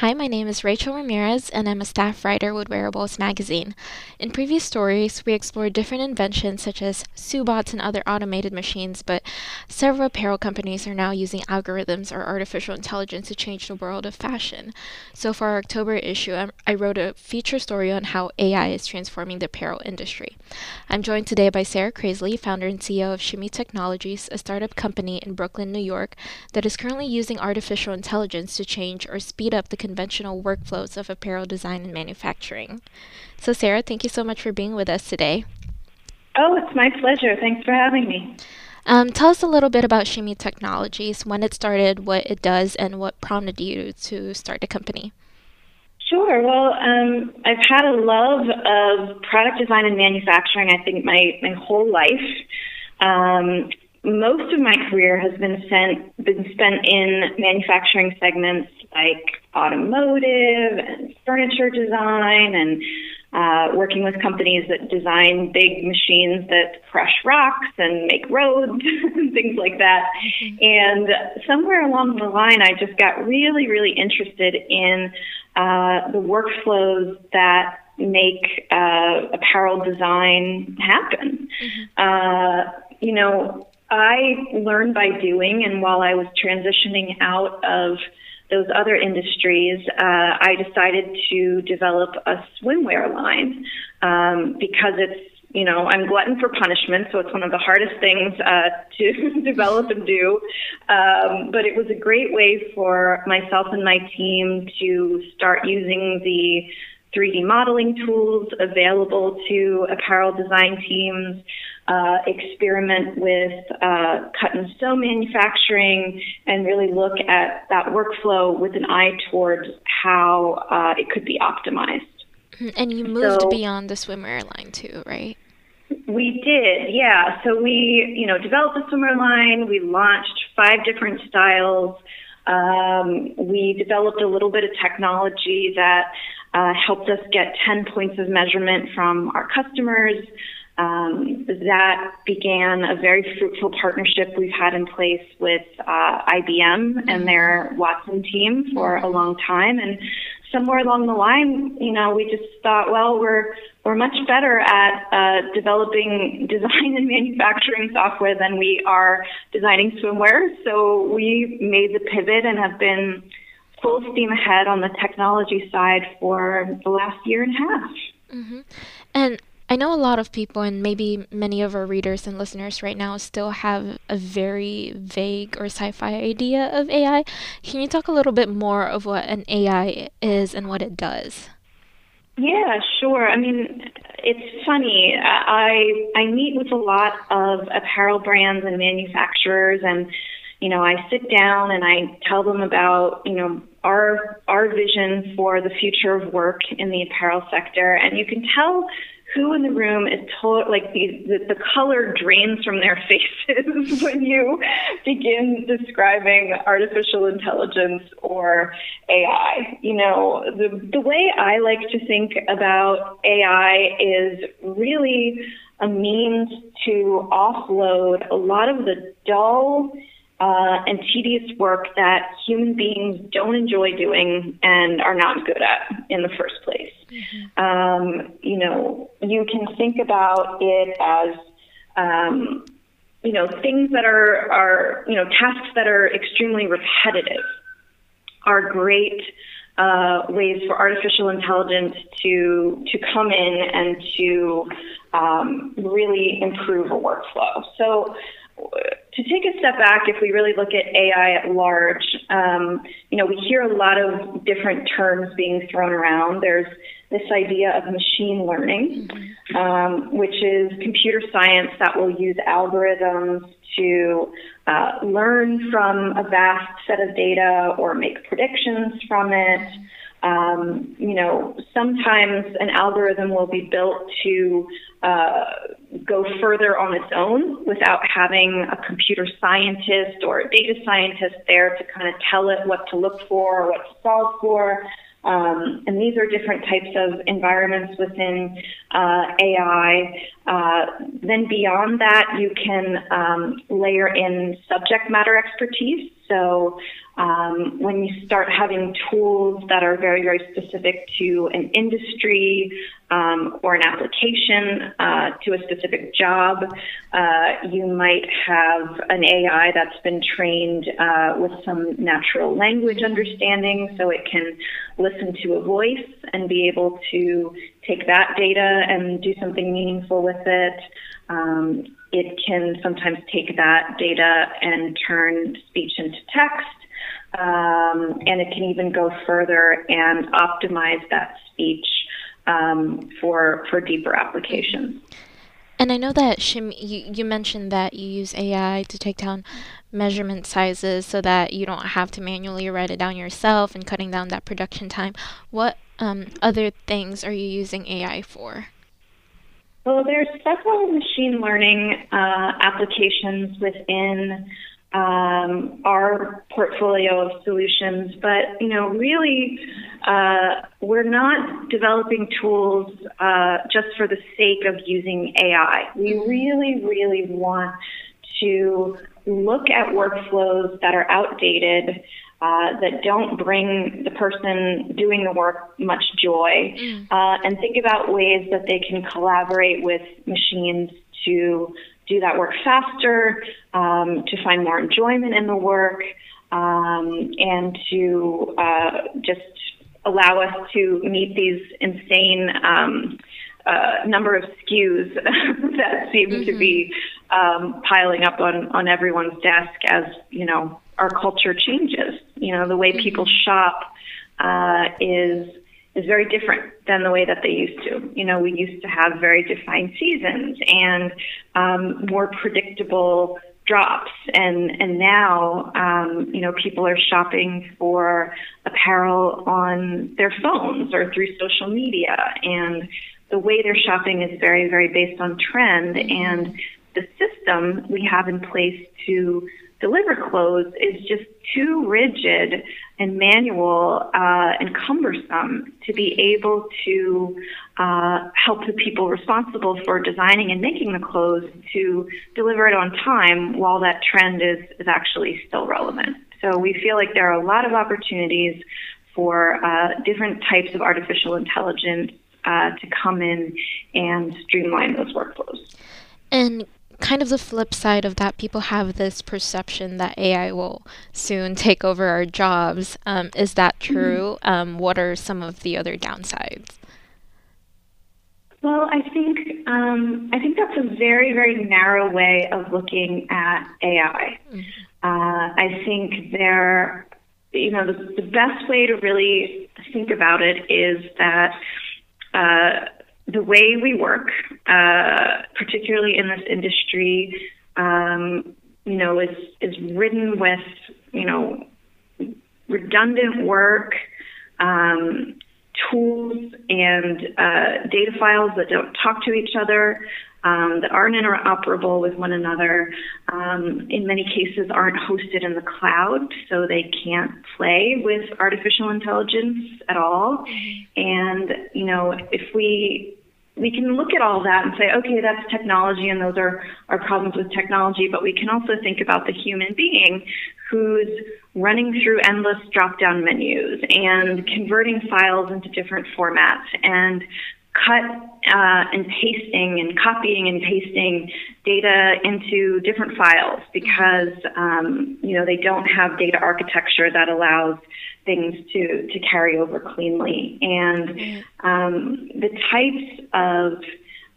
Hi, my name is Rachel Ramirez, and I'm a staff writer with Wearables Magazine. In previous stories, we explored different inventions such as Sewbots and other automated machines, but several apparel companies are now using algorithms or artificial intelligence to change the world of fashion. So, for our October issue, I wrote a feature story on how AI is transforming the apparel industry. I'm joined today by Sarah Krasley, founder and CEO of Shimmy Technologies, a startup company in Brooklyn, New York, that is currently using artificial intelligence to change or speed up the conventional workflows of apparel design and manufacturing. So, Sarah, thank you so much for being with us today. Oh, it's my pleasure. Thanks for having me. Um, tell us a little bit about Shimmy Technologies, when it started, what it does, and what prompted you to start the company. Sure. Well, um, I've had a love of product design and manufacturing, I think, my, my whole life. Um, most of my career has been spent been spent in manufacturing segments like automotive and furniture design and uh, working with companies that design big machines that crush rocks and make roads and things like that. Mm-hmm. And somewhere along the line, I just got really, really interested in uh, the workflows that make uh, apparel design happen. Mm-hmm. Uh, you know, I learned by doing, and while I was transitioning out of those other industries, uh, I decided to develop a swimwear line um, because it's you know, I'm glutton for punishment, so it's one of the hardest things uh, to develop and do. Um, but it was a great way for myself and my team to start using the 3D modeling tools available to apparel design teams, uh, experiment with uh, cut and sew manufacturing, and really look at that workflow with an eye towards how uh, it could be optimized. Mm-hmm. And you moved so, beyond the swimwear line too, right? We did, yeah. So we, you know, developed the swimwear line. We launched five different styles. Um, we developed a little bit of technology that uh, helped us get 10 points of measurement from our customers. Um, that began a very fruitful partnership we've had in place with uh, IBM and their Watson team for a long time. And somewhere along the line, you know, we just thought, well, we're we're much better at uh, developing design and manufacturing software than we are designing swimwear. So we made the pivot and have been full steam ahead on the technology side for the last year and a half. Mm-hmm. And I know a lot of people, and maybe many of our readers and listeners right now, still have a very vague or sci fi idea of AI. Can you talk a little bit more of what an AI is and what it does? Yeah, sure. I mean, it's funny. I I meet with a lot of apparel brands and manufacturers, and you know, I sit down and I tell them about, you know, our our vision for the future of work in the apparel sector, and you can tell who in the room is told like the, the, the color drains from their faces when you begin describing artificial intelligence or AI. You know, the the way I like to think about AI is really a means to offload a lot of the dull uh, and tedious work that human beings don't enjoy doing and are not good at in the first place. Mm-hmm. Um, you know, you can think about it as, um, you know, things that are, are, you know, tasks that are extremely repetitive are great uh, ways for artificial intelligence to to come in and to um, really improve a workflow. So to take a step back, if we really look at AI at large, um, you know, we hear a lot of different terms being thrown around. There's this idea of machine learning, um, which is computer science that will use algorithms to uh, learn from a vast set of data or make predictions from it. Um, you know, sometimes an algorithm will be built to uh, go further on its own without having a computer scientist or a data scientist there to kind of tell it what to look for or what to solve for. Um, and these are different types of environments within uh, AI. Uh, then beyond that, you can um, layer in subject matter expertise. So um, when you start having tools that are very, very specific to an industry um, or an application uh, to a specific job, uh, you might have an AI that's been trained uh, with some natural language understanding so it can listen to a voice and be able to take that data and do something meaningful with it. Um, it can sometimes take that data and turn speech into text um, and it can even go further and optimize that speech um, for for deeper applications. And I know that Shim, you, you mentioned that you use AI to take down measurement sizes so that you don't have to manually write it down yourself and cutting down that production time. What um, other things are you using AI for? Well, there's several machine learning uh, applications within um, our portfolio of solutions. But you know, really, uh, we're not developing tools uh, just for the sake of using AI. We really, really want to look at workflows that are outdated. Uh, that don't bring the person doing the work much joy, mm. uh, and think about ways that they can collaborate with machines to do that work faster, um, to find more enjoyment in the work, um, and to uh, just allow us to meet these insane um, uh, number of SKUs that seem mm-hmm. to be um, piling up on, on everyone's desk as you know our culture changes. You know the way mm-hmm. people shop uh, is is very different than the way that they used to. You know, we used to have very defined seasons and um, more predictable drops, and and now um, you know people are shopping for apparel on their phones or through social media, and the way they're shopping is very very based on trend, and the system we have in place to deliver clothes is just too rigid and manual uh, and cumbersome to be able to uh, help the people responsible for designing and making the clothes to deliver it on time while that trend is, is actually still relevant. So we feel like there are a lot of opportunities for uh, different types of artificial intelligence uh, to come in and streamline those workflows. And kind of the flip side of that, people have this perception that AI will soon take over our jobs. Um, is that mm-hmm. true? Mm-hmm. Um, what are some of the other downsides? Well, I think um, I think that's a very very narrow way of looking at AI. Mm-hmm. Uh, I think there, you know, the, the best way to really think about it is that. Uh, the way we work, uh, particularly in this industry, um, you know, is is ridden with you know redundant work, um, tools, and uh, data files that don't talk to each other. Um, that aren't interoperable with one another, um, in many cases aren't hosted in the cloud, so they can't play with artificial intelligence at all. Mm-hmm. And, you know, if we we can look at all that and say, okay, that's technology and those are, our problems with technology, but we can also think about the human being who's running through endless drop down menus and converting files into different formats and cut uh, and pasting and copying and pasting data into different files because um, you know they don't have data architecture that allows things to to carry over cleanly. And um, the types of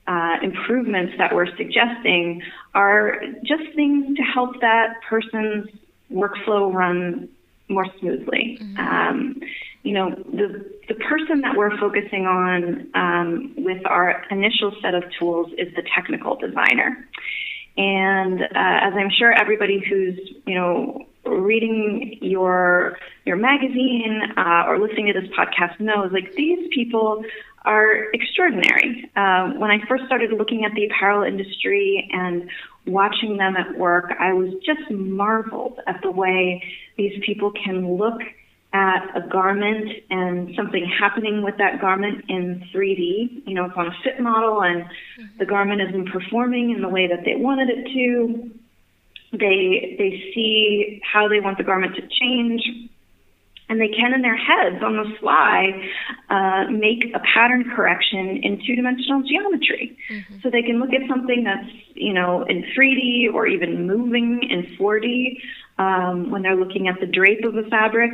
uh, improvements that we're suggesting are just things to help that person's workflow run more smoothly. Mm-hmm. Um, you know, the the person that we're focusing on um, with our initial set of tools is the technical designer. And uh, as I'm sure everybody who's you know reading your your magazine uh, or listening to this podcast knows, like these people are extraordinary. Uh, when I first started looking at the apparel industry and watching them at work, I was just marveled at the way these people can look at a garment and something happening with that garment in 3D. You know, it's on a fit model and mm-hmm. the garment isn't performing in the way that they wanted it to. They they see how they want the garment to change, and they can in their heads on the fly uh, make a pattern correction in two-dimensional geometry mm-hmm. so they can look at something that's you know in 3d or even moving in 4d um, when they're looking at the drape of a fabric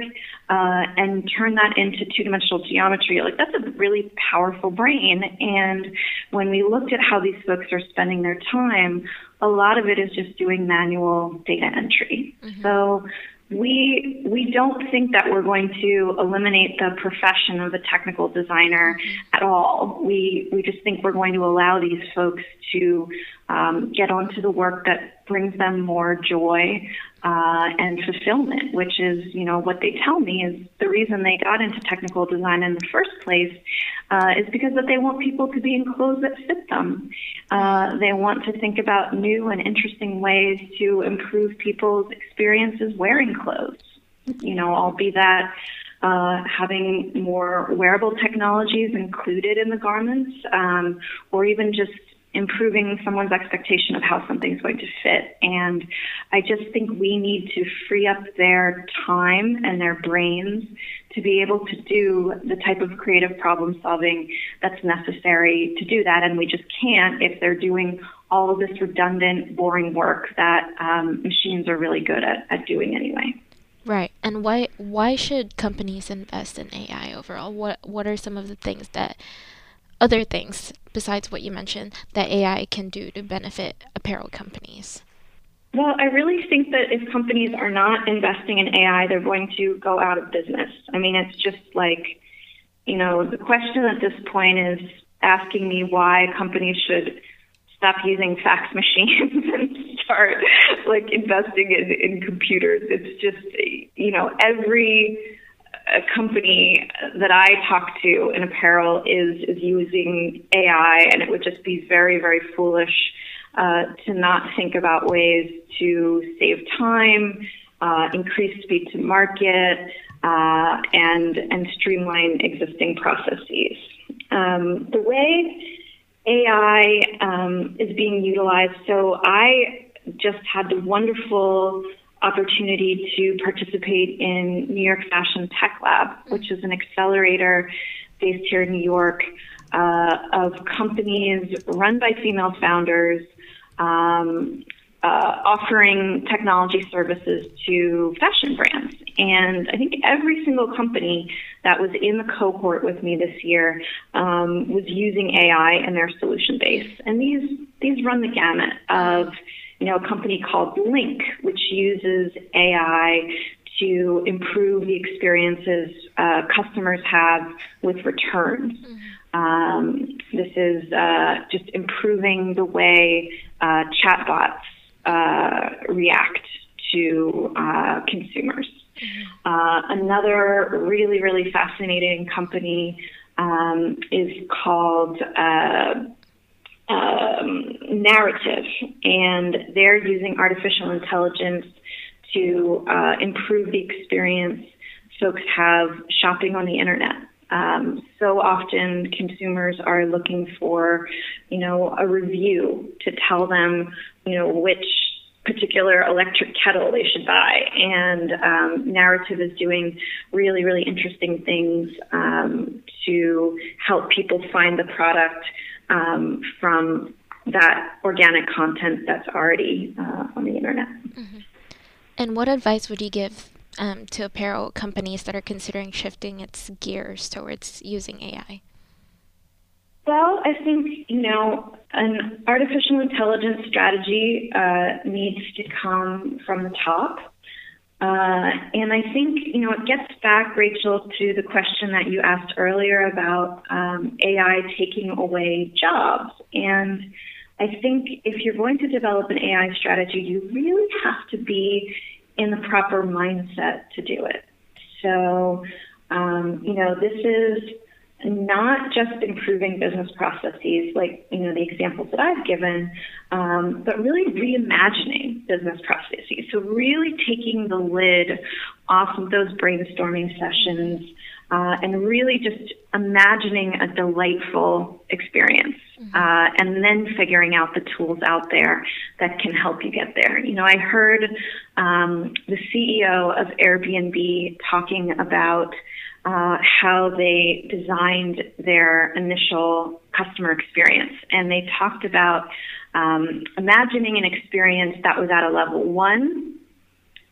uh, and turn that into two-dimensional geometry like that's a really powerful brain and when we looked at how these folks are spending their time a lot of it is just doing manual data entry mm-hmm. so we we don't think that we're going to eliminate the profession of a technical designer at all. We we just think we're going to allow these folks to um, get onto the work that brings them more joy uh, and fulfillment, which is, you know, what they tell me is the reason they got into technical design in the first place uh, is because that they want people to be in clothes that fit them. Uh, they want to think about new and interesting ways to improve people's experiences wearing clothes. You know, I'll be that uh, having more wearable technologies included in the garments, um, or even just improving someone's expectation of how something's going to fit. And I just think we need to free up their time and their brains to be able to do the type of creative problem solving that's necessary to do that. And we just can't if they're doing all of this redundant, boring work that um, machines are really good at, at doing anyway. Right. And why why should companies invest in AI overall? What what are some of the things that other things besides what you mentioned that AI can do to benefit apparel companies? Well, I really think that if companies are not investing in AI, they're going to go out of business. I mean, it's just like, you know, the question at this point is asking me why companies should stop using fax machines and start like investing in, in computers. It's just, you know, every a company that I talk to in apparel is is using AI, and it would just be very very foolish uh, to not think about ways to save time, uh, increase speed to market, uh, and and streamline existing processes. Um, the way AI um, is being utilized, so I just had the wonderful opportunity to participate in New York Fashion Tech Lab, which is an accelerator based here in New York uh, of companies run by female founders. Um, uh, offering technology services to fashion brands. And I think every single company that was in the cohort with me this year um, was using AI in their solution base. And these these run the gamut of you know, a company called Blink, which uses AI to improve the experiences uh, customers have with returns. Mm-hmm. Um, this is uh, just improving the way uh, chatbots uh, react to uh, consumers. Mm-hmm. Uh, another really, really fascinating company um, is called um, narrative, and they're using artificial intelligence to uh, improve the experience folks have shopping on the internet. Um, so often consumers are looking for, you know, a review to tell them, you know, which particular electric kettle they should buy. And um, Narrative is doing really, really interesting things um, to help people find the product um, from that organic content that's already uh, on the internet. Mm-hmm. And what advice would you give um, to apparel companies that are considering shifting its gears towards using AI? Well, I think, you know, an artificial intelligence strategy uh, needs to come from the top. Uh, and I think, you know, it gets back, Rachel, to the question that you asked earlier about um, AI taking away jobs. And I think if you're going to develop an AI strategy, you really have to be in the proper mindset to do it. So, um, you know, this is not just improving business processes, like you know the examples that I've given, um, but really reimagining business processes. So really taking the lid off of those brainstorming sessions uh, and really just imagining a delightful experience mm-hmm. uh, and then figuring out the tools out there that can help you get there. You know, I heard um, the CEO of Airbnb talking about uh, how they designed their initial customer experience. And they talked about um, imagining an experience that was at a level one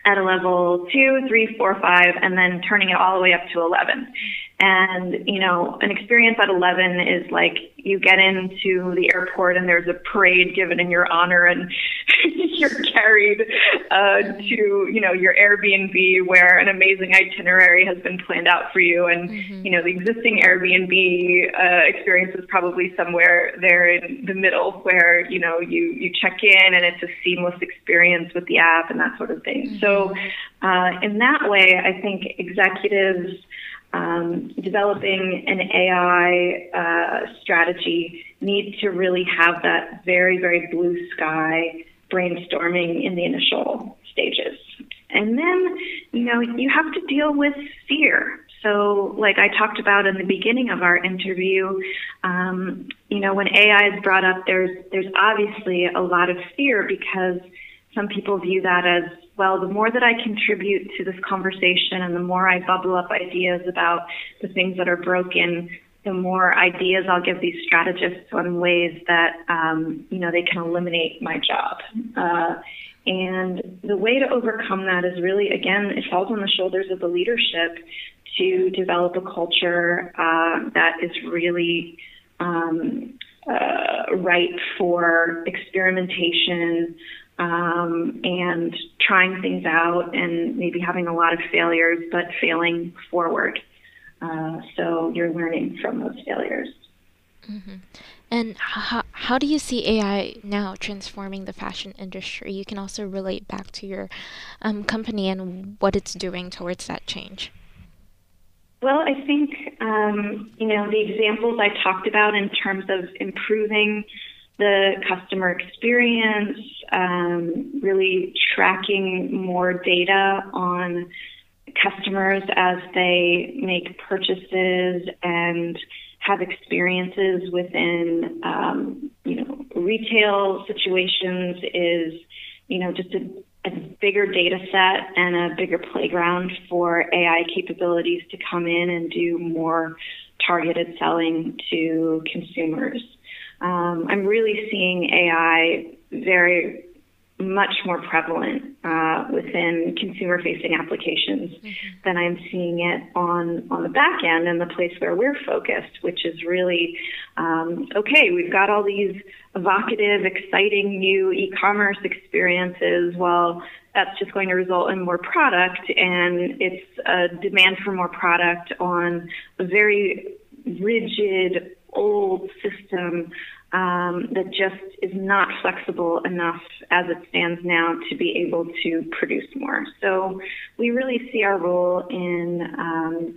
at a level two, three, four, five, and then turning it all the way up to 11. And, you know, an experience at 11 is like you get into the airport and there's a parade given in your honor and you're carried uh, to, you know, your Airbnb where an amazing itinerary has been planned out for you. And, mm-hmm. you know, the existing Airbnb uh, experience is probably somewhere there in the middle where, you know, you, you check in and it's a seamless experience with the app and that sort of thing. Mm-hmm. So, uh, in that way, I think executives, um, developing an AI uh, strategy needs to really have that very, very blue sky brainstorming in the initial stages. And then, you know, you have to deal with fear. So, like I talked about in the beginning of our interview, um, you know, when AI is brought up, there's there's obviously a lot of fear because some people view that as well, the more that I contribute to this conversation and the more I bubble up ideas about the things that are broken, the more ideas I'll give these strategists on ways that, um, you know, they can eliminate my job. Uh, and the way to overcome that is really, again, it falls on the shoulders of the leadership to develop a culture uh, that is really um, uh, ripe for experimentation, um, and trying things out and maybe having a lot of failures, but failing forward. Uh, so you're learning from those failures. Mm-hmm. And how, how do you see AI now transforming the fashion industry? You can also relate back to your um, company and what it's doing towards that change. Well, I think, um, you know, the examples I talked about in terms of improving the customer experience, um, really tracking more data on customers as they make purchases and have experiences within, um, you know, retail situations is, you know, just a, a bigger data set and a bigger playground for AI capabilities to come in and do more targeted selling to consumers um, I'm really seeing AI very much more prevalent uh, within consumer facing applications mm-hmm. than I'm seeing it on on the back end and the place where we're focused, which is really um, okay. We've got all these evocative, exciting new e-commerce experiences. Well, that's just going to result in more product, and it's a demand for more product on a very rigid old system um, that just is not flexible enough as it stands now to be able to produce more. So we really see our role in um,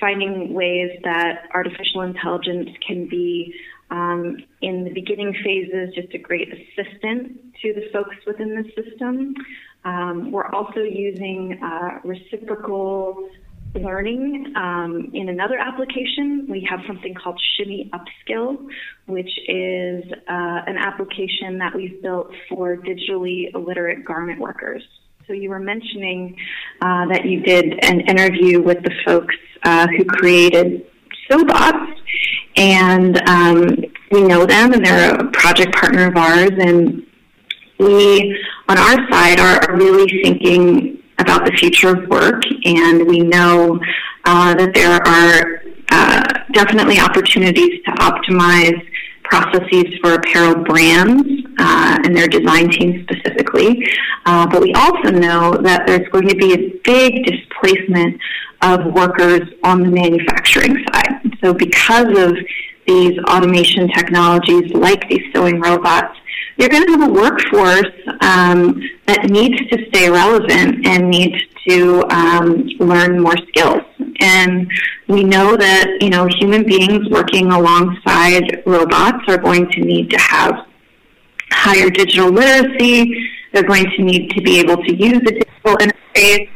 finding ways that artificial intelligence can be um, in the beginning phases just a great assistant to the folks within the system. Um, we're also using uh, reciprocal learning. Um, in another application, we have something called Shimmy Upskill, which is uh, an application that we've built for digitally illiterate garment workers. So you were mentioning uh, that you did an interview with the folks uh, who created Sewbots, and um, we know them, and they're a project partner of ours, and we, on our side, are, are really thinking about the future of work, and we know uh, that there are uh, definitely opportunities to optimize processes for apparel brands uh, and their design teams specifically. Uh, but we also know that there's going to be a big displacement of workers on the manufacturing side. So because of these automation technologies like these sewing robots, you're going to have a workforce um, that needs to stay relevant and needs to um, learn more skills. And we know that you know human beings working alongside robots are going to need to have higher digital literacy. They're going to need to be able to use a digital interface.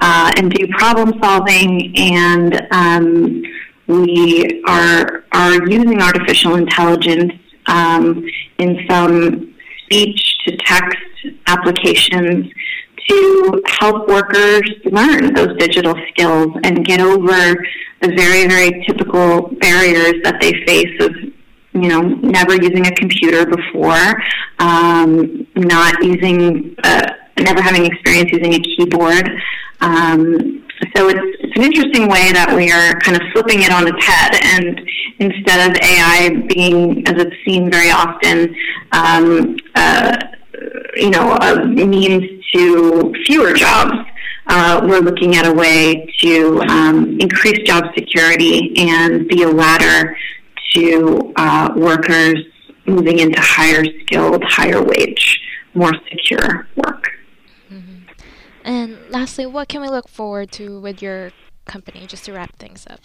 uh, and do problem solving. And um, we are are using artificial intelligence um, in some speech to text applications to help workers learn those digital skills and get over the very, very typical barriers that they face of, you know, never using a computer before, um, not using, uh, never having experience using a keyboard. Um, so it's, it's an interesting way that we are kind of flipping it on its head, and instead of AI being, as it's seen very often, um, uh, you know, a means to fewer jobs, uh, we're looking at a way to um, increase job security and be a ladder to uh, workers moving into higher skilled, higher wage, more secure work. Lastly, what can we look forward to with your company, just to wrap things up?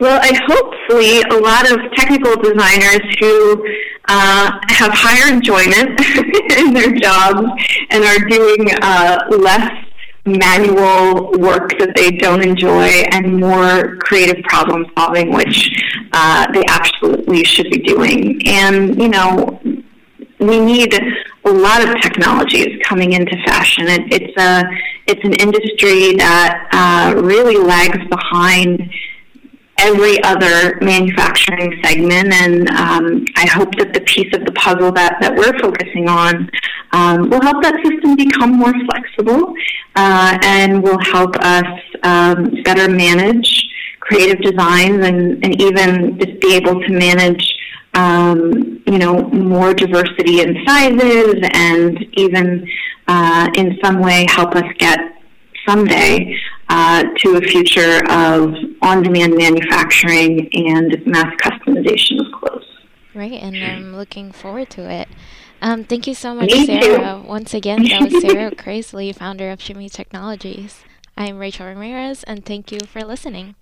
Well, I hopefully a lot of technical designers who uh, have higher enjoyment in their jobs and are doing uh, less manual work that they don't enjoy and more creative problem solving, which uh, they absolutely should be doing. And, you know, we need a lot of technology is coming into fashion. It, it's a it's an industry that uh, really lags behind every other manufacturing segment. And um, I hope that the piece of the puzzle that, that we're focusing on um, will help that system become more flexible uh, and will help us um, better manage creative designs and, and even just be able to manage um, you know, more diversity in sizes and even uh, in some way help us get someday uh, to a future of on-demand manufacturing and mass customization of clothes. Right, and I'm looking forward to it. Um, thank you so much, Me Sarah. Too. Once again, that was Sarah Krasley, founder of Shimmy Technologies. I'm Rachel Ramirez, and thank you for listening.